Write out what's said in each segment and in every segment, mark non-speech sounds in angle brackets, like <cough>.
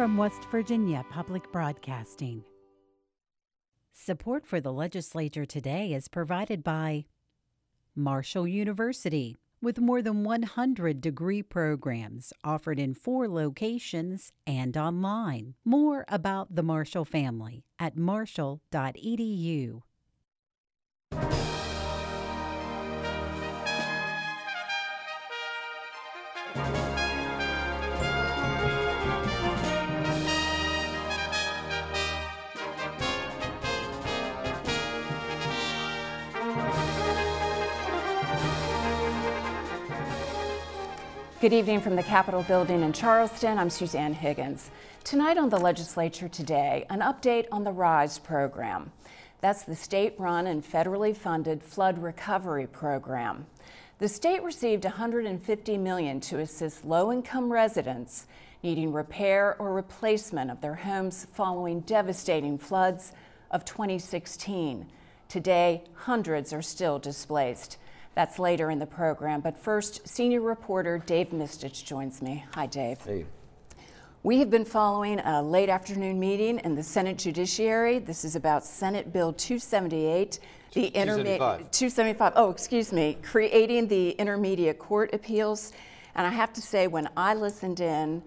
from West Virginia Public Broadcasting. Support for the legislature today is provided by Marshall University, with more than 100 degree programs offered in four locations and online. More about the Marshall family at marshall.edu. Good evening from the Capitol building in Charleston. I'm Suzanne Higgins. Tonight on the legislature today, an update on the RISE program. That's the state run and federally funded flood recovery program. The state received 150 million to assist low-income residents needing repair or replacement of their homes following devastating floods of 2016. Today, hundreds are still displaced. That's later in the program. But first, senior reporter Dave Mistich joins me. Hi, Dave. Hey. We have been following a late afternoon meeting in the Senate Judiciary. This is about Senate Bill 278, the intermediate 275. Oh, excuse me, creating the intermediate court appeals. And I have to say, when I listened in,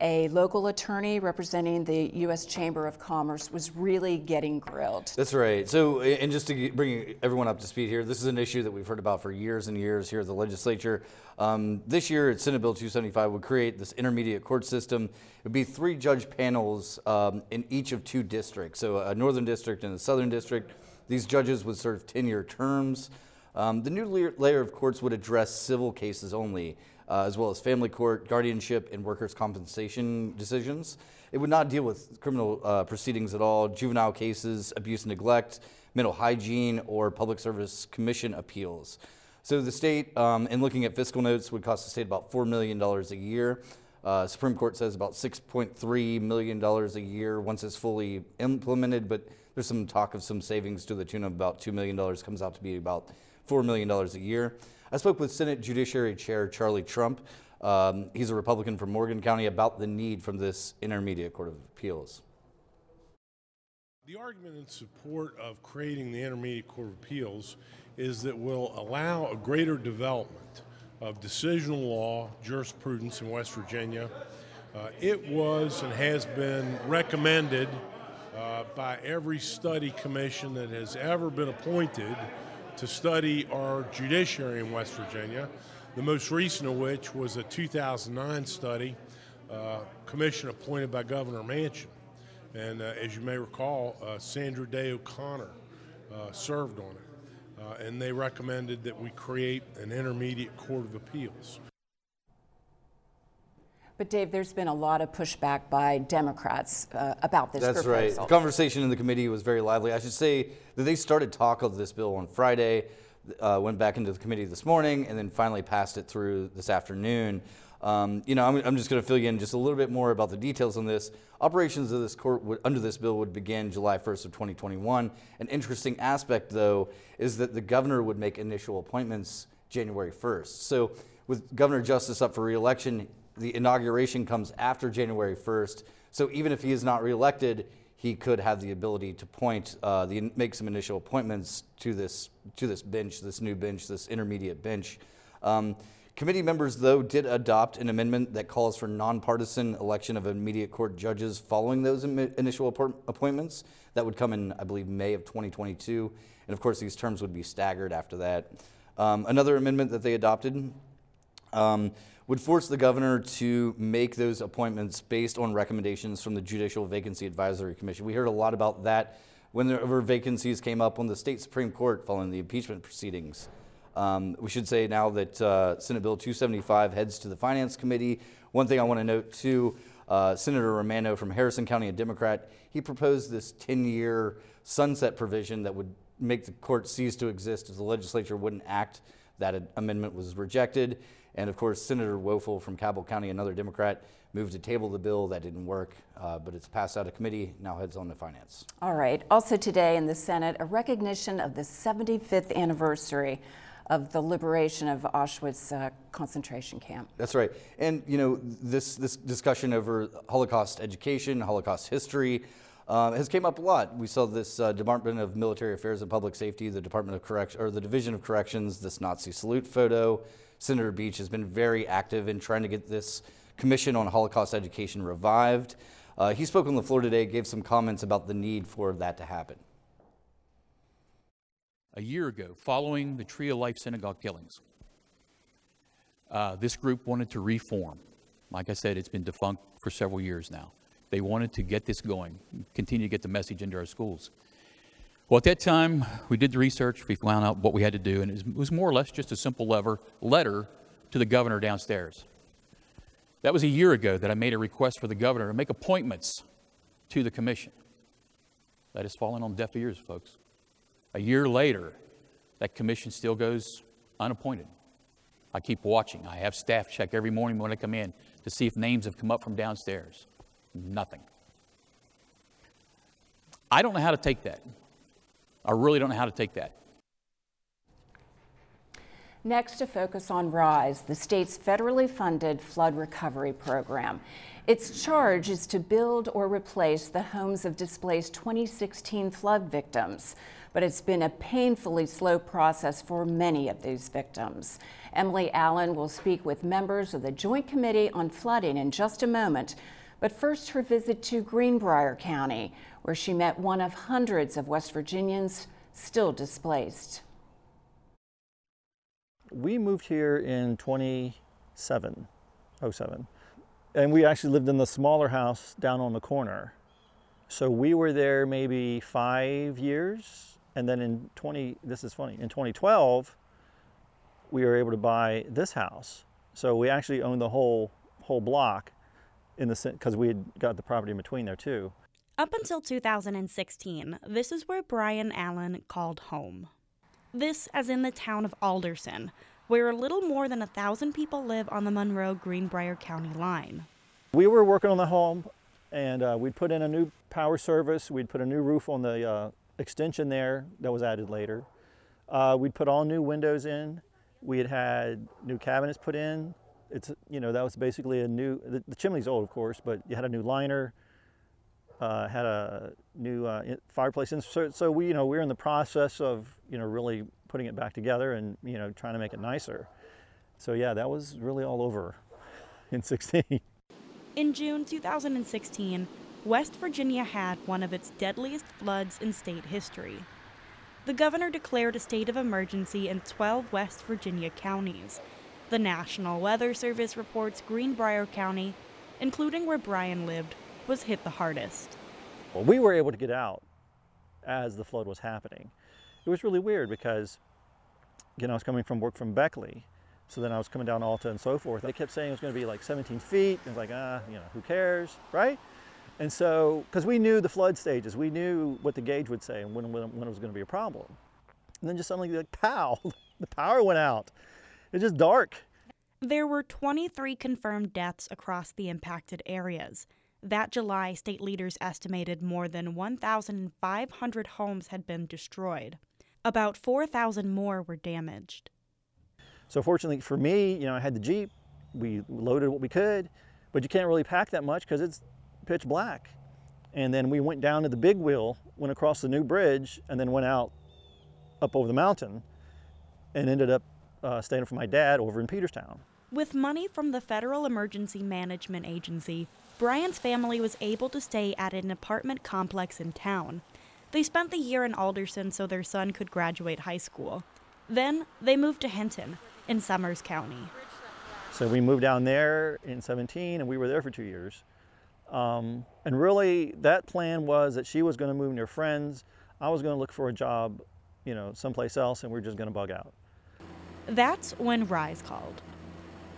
a local attorney representing the U.S. Chamber of Commerce was really getting grilled. That's right. So, and just to bring everyone up to speed here, this is an issue that we've heard about for years and years here at the legislature. Um, this year, Senate Bill 275 would create this intermediate court system. It would be three judge panels um, in each of two districts, so a northern district and a southern district. These judges would serve 10 year terms. Um, the new layer of courts would address civil cases only uh, as well as family court, guardianship, and workers' compensation decisions. It would not deal with criminal uh, proceedings at all, juvenile cases, abuse and neglect, mental hygiene, or public service commission appeals. So the state, um, in looking at fiscal notes, would cost the state about $4 million a year. Uh, Supreme Court says about $6.3 million a year once it's fully implemented, but there's some talk of some savings to the tune of about $2 million, comes out to be about $4 million a year. I spoke with Senate Judiciary Chair Charlie Trump. Um, he's a Republican from Morgan County about the need from this Intermediate Court of Appeals. The argument in support of creating the Intermediate Court of Appeals is that will allow a greater development of decisional law jurisprudence in West Virginia. Uh, it was and has been recommended uh, by every study commission that has ever been appointed to study our judiciary in West Virginia, the most recent of which was a 2009 study, uh, commission appointed by Governor Manchin. And uh, as you may recall, uh, Sandra Day O'Connor uh, served on it. Uh, and they recommended that we create an intermediate court of appeals. But Dave, there's been a lot of pushback by Democrats uh, about this That's proposal. right. The conversation in the committee was very lively. I should say that they started talk of this bill on Friday, uh, went back into the committee this morning, and then finally passed it through this afternoon. Um, you know, I'm, I'm just going to fill you in just a little bit more about the details on this. Operations of this court would, under this bill would begin July 1st of 2021. An interesting aspect, though, is that the governor would make initial appointments January 1st. So, with Governor Justice up for reelection, the inauguration comes after January 1st. So even if he is not reelected, he could have the ability to point, uh, the, make some initial appointments to this to this bench, this new bench, this intermediate bench. Um, committee members, though, did adopt an amendment that calls for nonpartisan election of immediate court judges following those Im- initial appointments. That would come in, I believe, May of 2022, and of course, these terms would be staggered after that. Um, another amendment that they adopted. Um, would force the governor to make those appointments based on recommendations from the Judicial Vacancy Advisory Commission. We heard a lot about that whenever vacancies came up on the state Supreme Court following the impeachment proceedings. Um, we should say now that uh, Senate Bill 275 heads to the Finance Committee. One thing I want to note too uh, Senator Romano from Harrison County, a Democrat, he proposed this 10 year sunset provision that would make the court cease to exist if the legislature wouldn't act. That amendment was rejected. And of course, Senator Woelfel from Cabell County, another Democrat, moved to table the bill. That didn't work, uh, but it's passed out of committee, now heads on to finance. All right. Also today in the Senate, a recognition of the 75th anniversary of the liberation of Auschwitz uh, concentration camp. That's right. And, you know, this, this discussion over Holocaust education, Holocaust history, uh, has came up a lot. We saw this uh, Department of Military Affairs and Public Safety, the Department of Correction, or the Division of Corrections, this Nazi salute photo. Senator Beach has been very active in trying to get this Commission on Holocaust Education revived. Uh, he spoke on the floor today, gave some comments about the need for that to happen. A year ago, following the Tree of Life synagogue killings, uh, this group wanted to reform. Like I said, it's been defunct for several years now. They wanted to get this going, continue to get the message into our schools. Well, at that time, we did the research, we found out what we had to do, and it was more or less just a simple lever, letter to the governor downstairs. That was a year ago that I made a request for the governor to make appointments to the commission. That has fallen on deaf ears, folks. A year later, that commission still goes unappointed. I keep watching. I have staff check every morning when I come in to see if names have come up from downstairs. Nothing. I don't know how to take that. I really don't know how to take that. Next, to focus on RISE, the state's federally funded flood recovery program. Its charge is to build or replace the homes of displaced 2016 flood victims. But it's been a painfully slow process for many of these victims. Emily Allen will speak with members of the Joint Committee on Flooding in just a moment. But first, her visit to Greenbrier County, where she met one of hundreds of West Virginians still displaced. We moved here in 27, 07, and we actually lived in the smaller house down on the corner. So we were there maybe five years, and then in 20, this is funny, in 2012, we were able to buy this house. So we actually owned the whole whole block in the because we had got the property in between there too. Up until 2016, this is where Brian Allen called home. This, as in the town of Alderson, where a little more than a thousand people live on the Monroe Greenbrier County line. We were working on the home, and uh, we'd put in a new power service. We'd put a new roof on the uh, extension there that was added later. Uh, we'd put all new windows in. We had had new cabinets put in. It's you know that was basically a new. The, the chimney's old, of course, but you had a new liner. Uh, had a new uh, fireplace insert. So we, you know, we we're in the process of, you know, really putting it back together and, you know, trying to make it nicer. So yeah, that was really all over <laughs> in 16. In June 2016, West Virginia had one of its deadliest floods in state history. The governor declared a state of emergency in 12 West Virginia counties. The National Weather Service reports Greenbrier County, including where Brian lived, was hit the hardest. Well, we were able to get out as the flood was happening. It was really weird because, you know, I was coming from work from Beckley, so then I was coming down Alta and so forth. They kept saying it was going to be like 17 feet. And like, ah, you know, who cares, right? And so, because we knew the flood stages, we knew what the gauge would say and when, when, when it was going to be a problem. And then just suddenly, like, <laughs> pow, the power went out. It's just dark. There were 23 confirmed deaths across the impacted areas. That July, state leaders estimated more than 1,500 homes had been destroyed. About 4,000 more were damaged. So, fortunately for me, you know, I had the Jeep. We loaded what we could, but you can't really pack that much because it's pitch black. And then we went down to the big wheel, went across the new bridge, and then went out up over the mountain and ended up uh, staying for my dad over in Peterstown. With money from the Federal Emergency Management Agency, Brian's family was able to stay at an apartment complex in town. They spent the year in Alderson so their son could graduate high school. Then they moved to Hinton in Summers County. So we moved down there in 17 and we were there for two years. Um, and really, that plan was that she was going to move near friends. I was going to look for a job, you know, someplace else, and we are just going to bug out. That's when RISE called.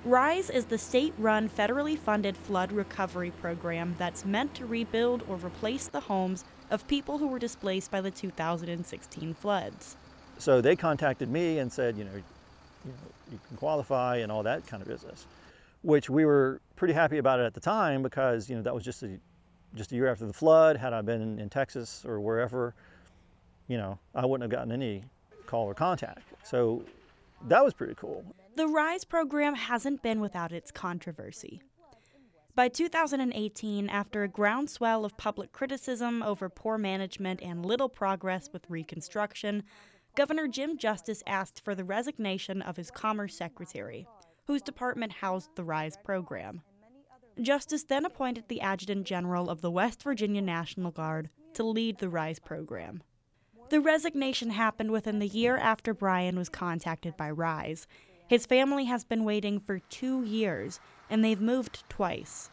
RISE is the state run, federally funded flood recovery program that's meant to rebuild or replace the homes of people who were displaced by the 2016 floods. So they contacted me and said, you know, you, know, you can qualify and all that kind of business, which we were pretty happy about it at the time because, you know, that was just a, just a year after the flood. Had I been in Texas or wherever, you know, I wouldn't have gotten any call or contact. So that was pretty cool. The RISE program hasn't been without its controversy. By 2018, after a groundswell of public criticism over poor management and little progress with Reconstruction, Governor Jim Justice asked for the resignation of his Commerce Secretary, whose department housed the RISE program. Justice then appointed the Adjutant General of the West Virginia National Guard to lead the RISE program. The resignation happened within the year after Brian was contacted by RISE. His family has been waiting for two years, and they've moved twice.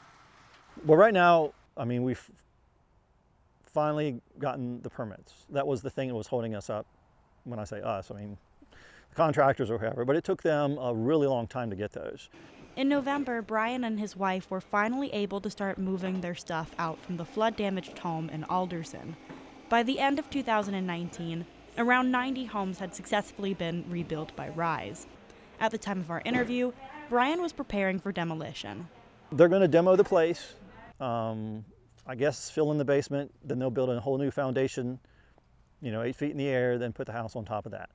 Well, right now, I mean, we've finally gotten the permits. That was the thing that was holding us up. When I say us, I mean the contractors or whoever, but it took them a really long time to get those. In November, Brian and his wife were finally able to start moving their stuff out from the flood damaged home in Alderson. By the end of 2019, around 90 homes had successfully been rebuilt by RISE. At the time of our interview, Brian was preparing for demolition. They're going to demo the place, um, I guess fill in the basement, then they'll build a whole new foundation, you know, eight feet in the air, then put the house on top of that.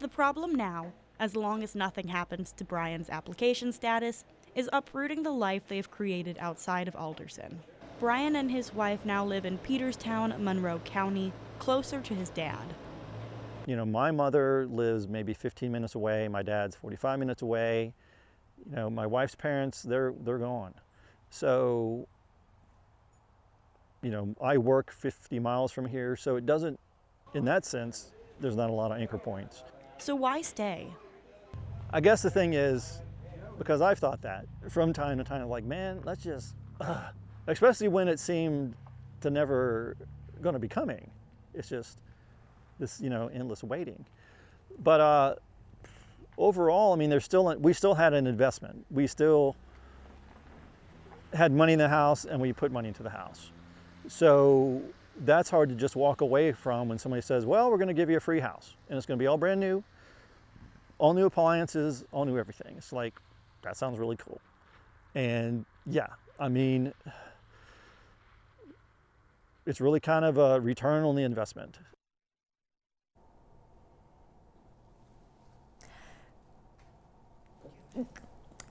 The problem now, as long as nothing happens to Brian's application status, is uprooting the life they've created outside of Alderson. Brian and his wife now live in Peterstown, Monroe County, closer to his dad. You know, my mother lives maybe 15 minutes away, my dad's 45 minutes away. You know, my wife's parents, they're they're gone. So, you know, I work 50 miles from here, so it doesn't in that sense, there's not a lot of anchor points. So why stay? I guess the thing is, because I've thought that from time to time, like, man, let's just, uh, especially when it seemed to never going to be coming. It's just this, you know, endless waiting. But uh, overall, I mean, there's still, we still had an investment. We still had money in the house and we put money into the house. So that's hard to just walk away from when somebody says, well, we're going to give you a free house and it's going to be all brand new, all new appliances, all new everything. It's like, that sounds really cool. And yeah, I mean, it's really kind of a return on the investment.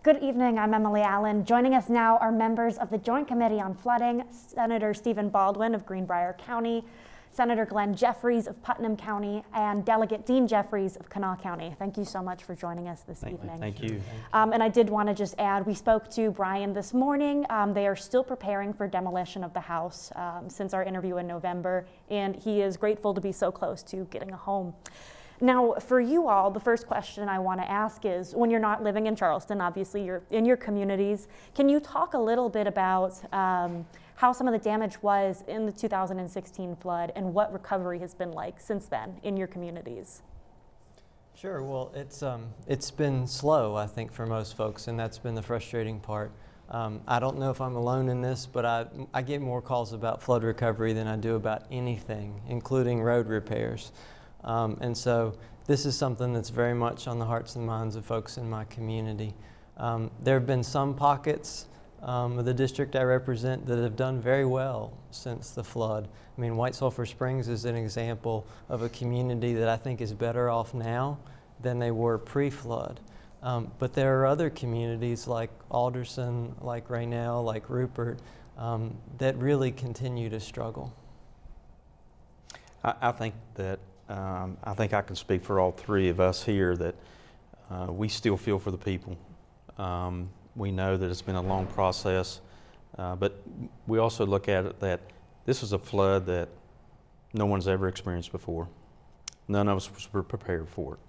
Good evening. I'm Emily Allen. Joining us now are members of the Joint Committee on Flooding, Senator Stephen Baldwin of Greenbrier County, Senator Glenn Jeffries of Putnam County, and Delegate Dean Jeffries of Kanawha County. Thank you so much for joining us this Thank, evening. Thank you. Um, and I did want to just add, we spoke to Brian this morning. Um, they are still preparing for demolition of the house um, since our interview in November, and he is grateful to be so close to getting a home. Now, for you all, the first question I want to ask is when you're not living in Charleston, obviously you're in your communities, can you talk a little bit about um, how some of the damage was in the 2016 flood and what recovery has been like since then in your communities? Sure. Well, it's um, it's been slow, I think, for most folks, and that's been the frustrating part. Um, I don't know if I'm alone in this, but I, I get more calls about flood recovery than I do about anything, including road repairs. Um, and so this is something that's very much on the hearts and minds of folks in my community. Um, there have been some pockets um, of the district I represent that have done very well since the flood. I mean, White Sulphur Springs is an example of a community that I think is better off now than they were pre flood. Um, but there are other communities like Alderson, like Rainelle, like Rupert, um, that really continue to struggle. I, I think that um, I think I can speak for all three of us here that uh, we still feel for the people. We know that it's been a long process, uh, but we also look at it that this is a flood that no one's ever experienced before. None of us were prepared for it,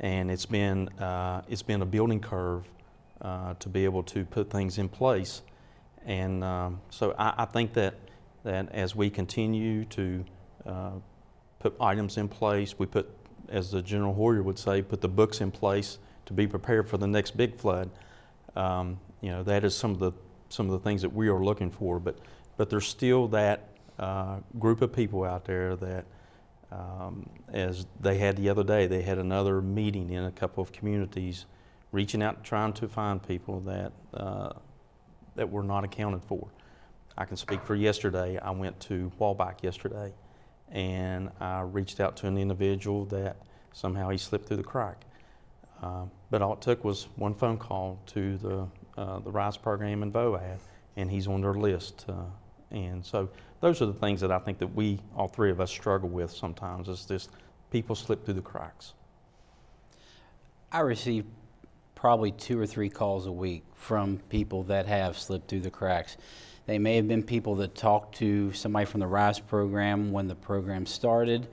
and it's been uh, it's been a building curve uh, to be able to put things in place. And um, so I, I, think that that as we continue to uh, put items in place. We put, as the General Hoyer would say, put the books in place to be prepared for the next big flood. Um, you know, that is some of the some of the things that we are looking for. But but there's still that uh, group of people out there that, um, as they had the other day, they had another meeting in a couple of communities, reaching out trying to find people that uh, that were not accounted for. I can speak for yesterday. I went to Wallback yesterday and I reached out to an individual that somehow he slipped through the crack. Uh, but all it took was one phone call to the, uh, the RISE program in VOAD, and he's on their list. Uh, and so those are the things that I think that we, all three of us, struggle with sometimes is this people slip through the cracks. I receive probably two or three calls a week from people that have slipped through the cracks. They may have been people that talked to somebody from the RISE program when the program started.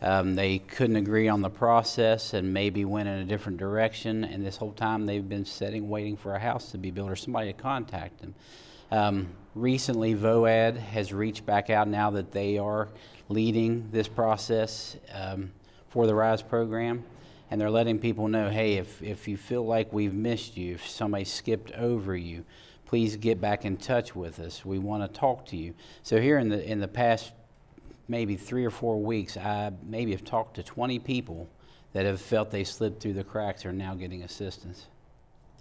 Um, they couldn't agree on the process and maybe went in a different direction. And this whole time they've been sitting, waiting for a house to be built or somebody to contact them. Um, recently, VOAD has reached back out now that they are leading this process um, for the RISE program. And they're letting people know hey, if, if you feel like we've missed you, if somebody skipped over you, please get back in touch with us. We want to talk to you. So, here in the, in the past maybe three or four weeks, I maybe have talked to 20 people that have felt they slipped through the cracks are now getting assistance.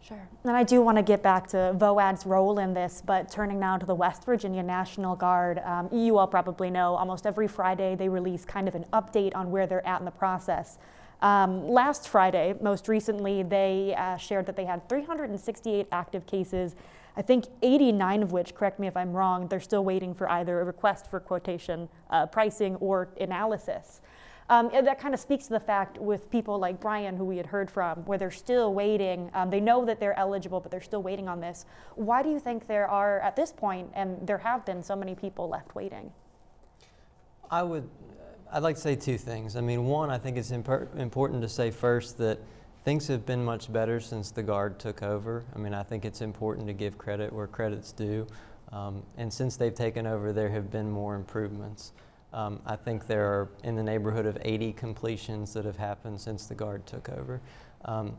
Sure. And I do want to get back to VOAD's role in this, but turning now to the West Virginia National Guard, um, you all probably know almost every Friday they release kind of an update on where they're at in the process. Um, last Friday, most recently, they uh, shared that they had 368 active cases I think 89 of which, correct me if I'm wrong, they're still waiting for either a request for quotation uh, pricing or analysis. Um, that kind of speaks to the fact with people like Brian, who we had heard from, where they're still waiting. Um, they know that they're eligible, but they're still waiting on this. Why do you think there are, at this point, and there have been so many people left waiting? I would, I'd like to say two things. I mean, one, I think it's impor- important to say first that Things have been much better since the Guard took over. I mean, I think it's important to give credit where credit's due. Um, and since they've taken over, there have been more improvements. Um, I think there are in the neighborhood of 80 completions that have happened since the Guard took over. Um,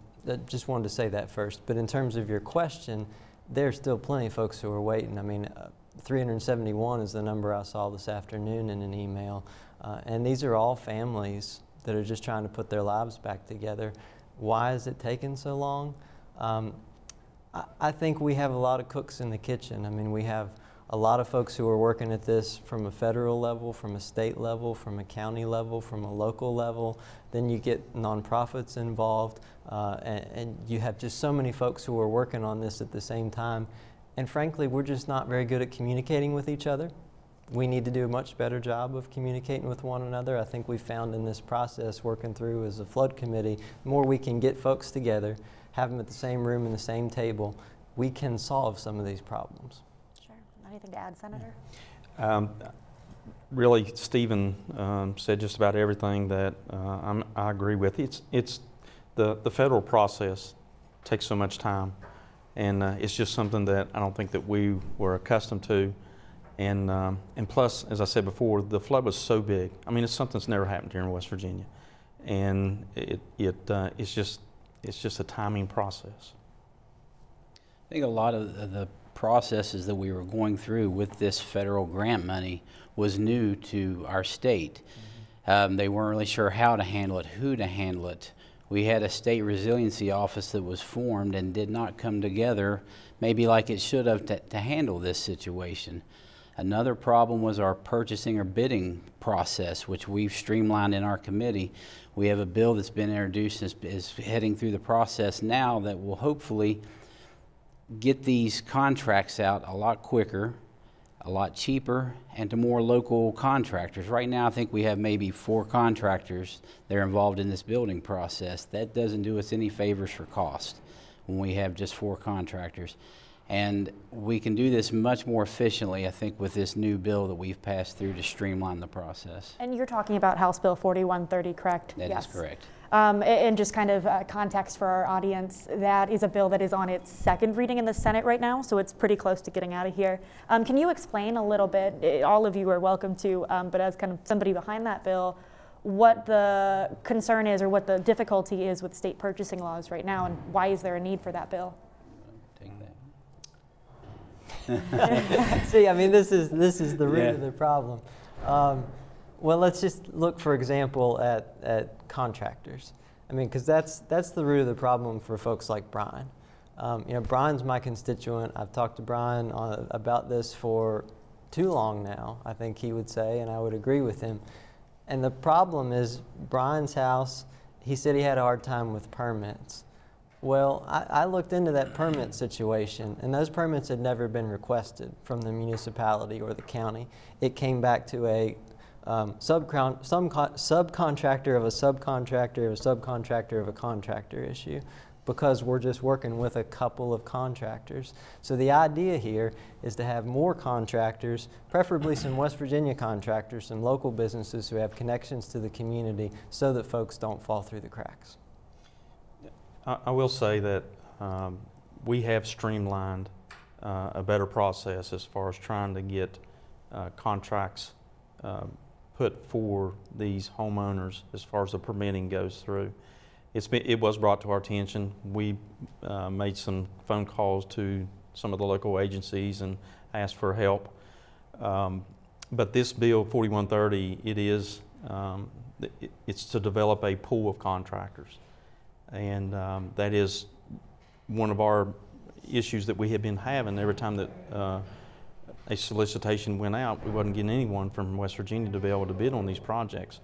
just wanted to say that first. But in terms of your question, there's still plenty of folks who are waiting. I mean, uh, 371 is the number I saw this afternoon in an email. Uh, and these are all families that are just trying to put their lives back together. Why is it taking so long? Um, I, I think we have a lot of cooks in the kitchen. I mean, we have a lot of folks who are working at this from a federal level, from a state level, from a county level, from a local level. Then you get nonprofits involved, uh, and, and, you have just so many folks who are working on this at the same time. And frankly, we're just not very good at communicating with each other we need to do a much better job of communicating with one another. I think we found in this process, working through as a flood committee, the more we can get folks together, have them at the same room and the same table, we can solve some of these problems. Sure. Anything to add, Senator? Um, really, Stephen um, said just about everything that uh, i agree with. It's, it's the, the federal process takes so much time, and uh, it's just something that I don't think that we were accustomed to. And, um, and plus, as I said before, the flood was so big. I mean, it's something that's never happened here in West Virginia. And it, it, uh, it's, just, it's just a timing process. I think a lot of the processes that we were going through with this federal grant money was new to our state. Mm-hmm. Um, they weren't really sure how to handle it, who to handle it. We had a state resiliency office that was formed and did not come together, maybe like it should have, to, to handle this situation. Another problem was our purchasing or bidding process, which we've streamlined in our committee. We have a bill that's been introduced and is, heading through the process now that will hopefully get these contracts out a lot quicker, a lot cheaper, and to more local contractors. Right now, I think we have maybe four contractors that are involved in this building process. That doesn't do us any favors for cost when we have just four contractors. And we can do this much more efficiently, I think, with this new bill that we've passed through to streamline the process. And you're talking about House Bill 4130, correct? That yes. is correct. Um, and just kind of uh, context for our audience, that is a bill that is on its second reading in the Senate right now, so it's pretty close to getting out of here. Um, can you explain a little bit, eh, all of you are welcome to, um, but as kind of somebody behind that bill, what the concern is or what the difficulty is with state purchasing laws right now, and why is there a need for that bill? <laughs> See, I mean, this is this is the root yeah. of the problem. Um, well, let's just look, for example, at at contractors. I mean, because that's that's the root of the problem for folks like Brian. Um, you know, Brian's my constituent. I've talked to Brian on, about this for too long now. I think he would say, and I would agree with him. And the problem is, Brian's house he said he had a hard time with permits. Well, I, I, looked into that permit situation, and those permits had never been requested from the municipality or the county. It came back to a um, subcontractor of a subcontractor of a subcontractor of a contractor issue because we're just working with a couple of contractors. So the idea here is to have more contractors, preferably some West Virginia contractors, some local businesses who have connections to the community so that folks don't fall through the cracks. I, I will say that um, we have streamlined uh, a better process as far as trying to get uh, contracts uh, put for these homeowners as far as the permitting goes through it's been, it was brought to our attention. We uh, made some phone calls to some of the local agencies and asked for help. Um, but this bill 4130, it is um, it, it's to develop a pool of contractors, and um, that is one of our issues that we have been having every time that uh, a solicitation went out. We wasn't getting anyone from West Virginia to be able to bid on these projects.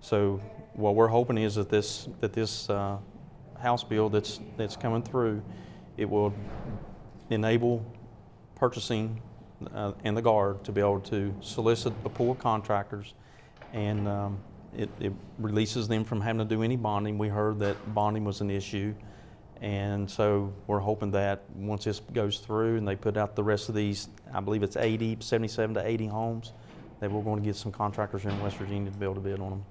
So what we're hoping is that this that this uh, House bill that's that's coming through, it will enable purchasing uh, and the guard to be able to solicit a pool of contractors, and um, it, it releases them from having to do any bonding. We heard that bonding was an issue. And so we're hoping that once this goes through and they put out the rest of these, I believe it's 80, 77 to 80 homes, that we're going to get some contractors in West Virginia to be able to bid on them.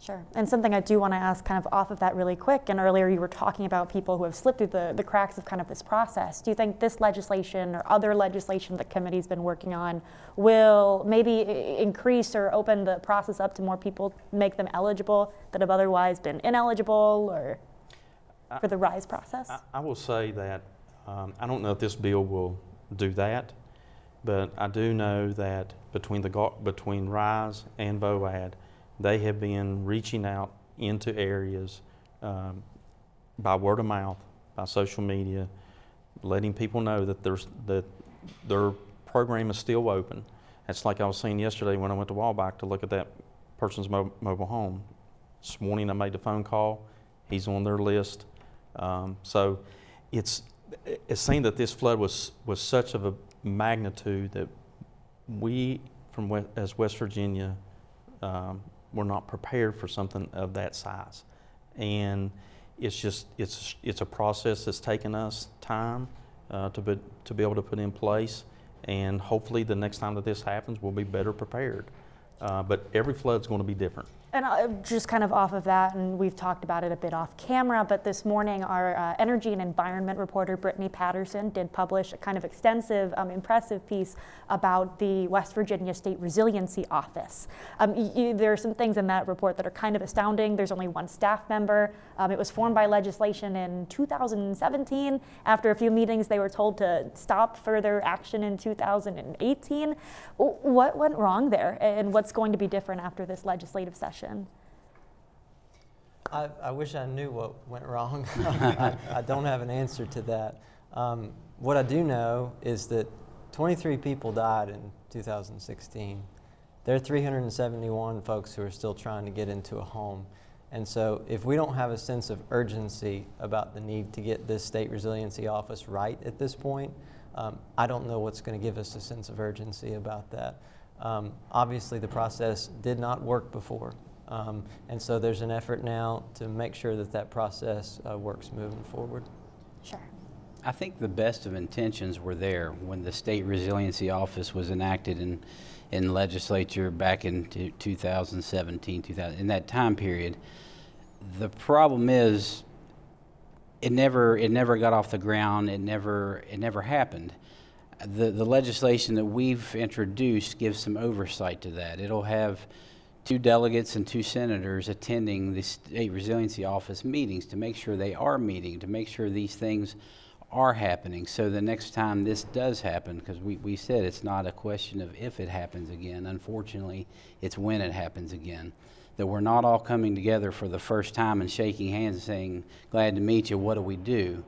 Sure. And something I do want to ask kind of off of that really quick, and earlier you were talking about people who have slipped through the, the cracks of kind of this process. Do you think this legislation or other legislation the committee's been working on will maybe increase or open the process up to more people, make them eligible that have otherwise been ineligible or for the RISE process? I, I will say that um, I don't know if this bill will do that, but I do know that between, the, between RISE and VOAD, they have been reaching out into areas um, by word of mouth, by social media, letting people know that there's that their program is still open. It's like I was saying yesterday when I went to Wallback to look at that person's mo- mobile home. This morning I made the phone call. He's on their list. Um, so it's it's saying that this flood was was such of a magnitude that we from as West Virginia um, we're not prepared for something of that size. And it's just, it's, it's a process that's taken us time uh, to, be, to be able to put in place. And hopefully the next time that this happens, we'll be better prepared. Uh, but every flood's going to be different. And just kind of off of that, and we've talked about it a bit off camera, but this morning our uh, energy and environment reporter, Brittany Patterson, did publish a kind of extensive, um, impressive piece about the West Virginia State Resiliency Office. Um, y- there are some things in that report that are kind of astounding. There's only one staff member. Um, it was formed by legislation in 2017. After a few meetings, they were told to stop further action in 2018. What went wrong there, and what's going to be different after this legislative session? I, I wish I knew what went wrong. <laughs> I, I, don't have an answer to that. Um, what I do know is that 23 people died in 2016. There are 371 folks who are still trying to get into a home. And so, if we don't have a sense of urgency about the need to get this state resiliency office right at this point, um, I don't know what's going to give us a sense of urgency about that. Um, obviously, the process did not work before. Um, and so there's an effort now to make sure that that process uh, works moving forward. Sure. I think the best of intentions were there when the State Resiliency Office was enacted in, in legislature back in 2017, 2000, in that time period. The problem is it never, it never got off the ground. It never, it never happened. The, the legislation that we've introduced gives some oversight to that. It'll have two delegates and two senators attending the state resiliency office meetings to make sure they are meeting, to make sure these things are happening. So the next time this does happen, because we, we said it's not a question of if it happens again, unfortunately, it's when it happens again. That we're not all coming together for the first time and shaking hands and saying, Glad to meet you, what do we do?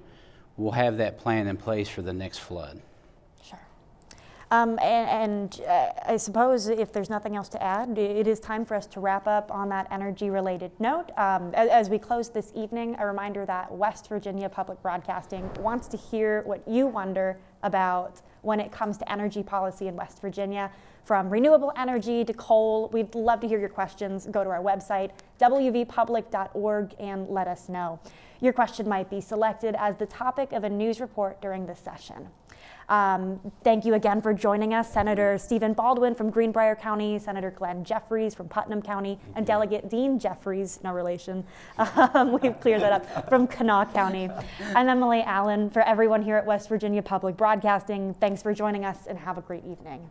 We'll have that plan in place for the next flood. Um, and, and uh, I suppose if there's nothing else to add, it is time for us to wrap up on that energy related note. Um, as, as, we close this evening, a reminder that West Virginia Public Broadcasting wants to hear what you wonder about when it comes to energy policy in West Virginia. From renewable energy to coal, we'd love to hear your questions. Go to our website, wvpublic.org, and let us know. Your question might be selected as the topic of a news report during this session. Um, thank you again for joining us, Senator Stephen Baldwin from Greenbrier County, Senator Glenn Jeffries from Putnam County, and Delegate Dean Jeffries, no relation, <laughs> um, we've cleared that up, from Kanawha County. I'm Emily Allen. For everyone here at West Virginia Public Broadcasting, thanks for joining us and have a great evening.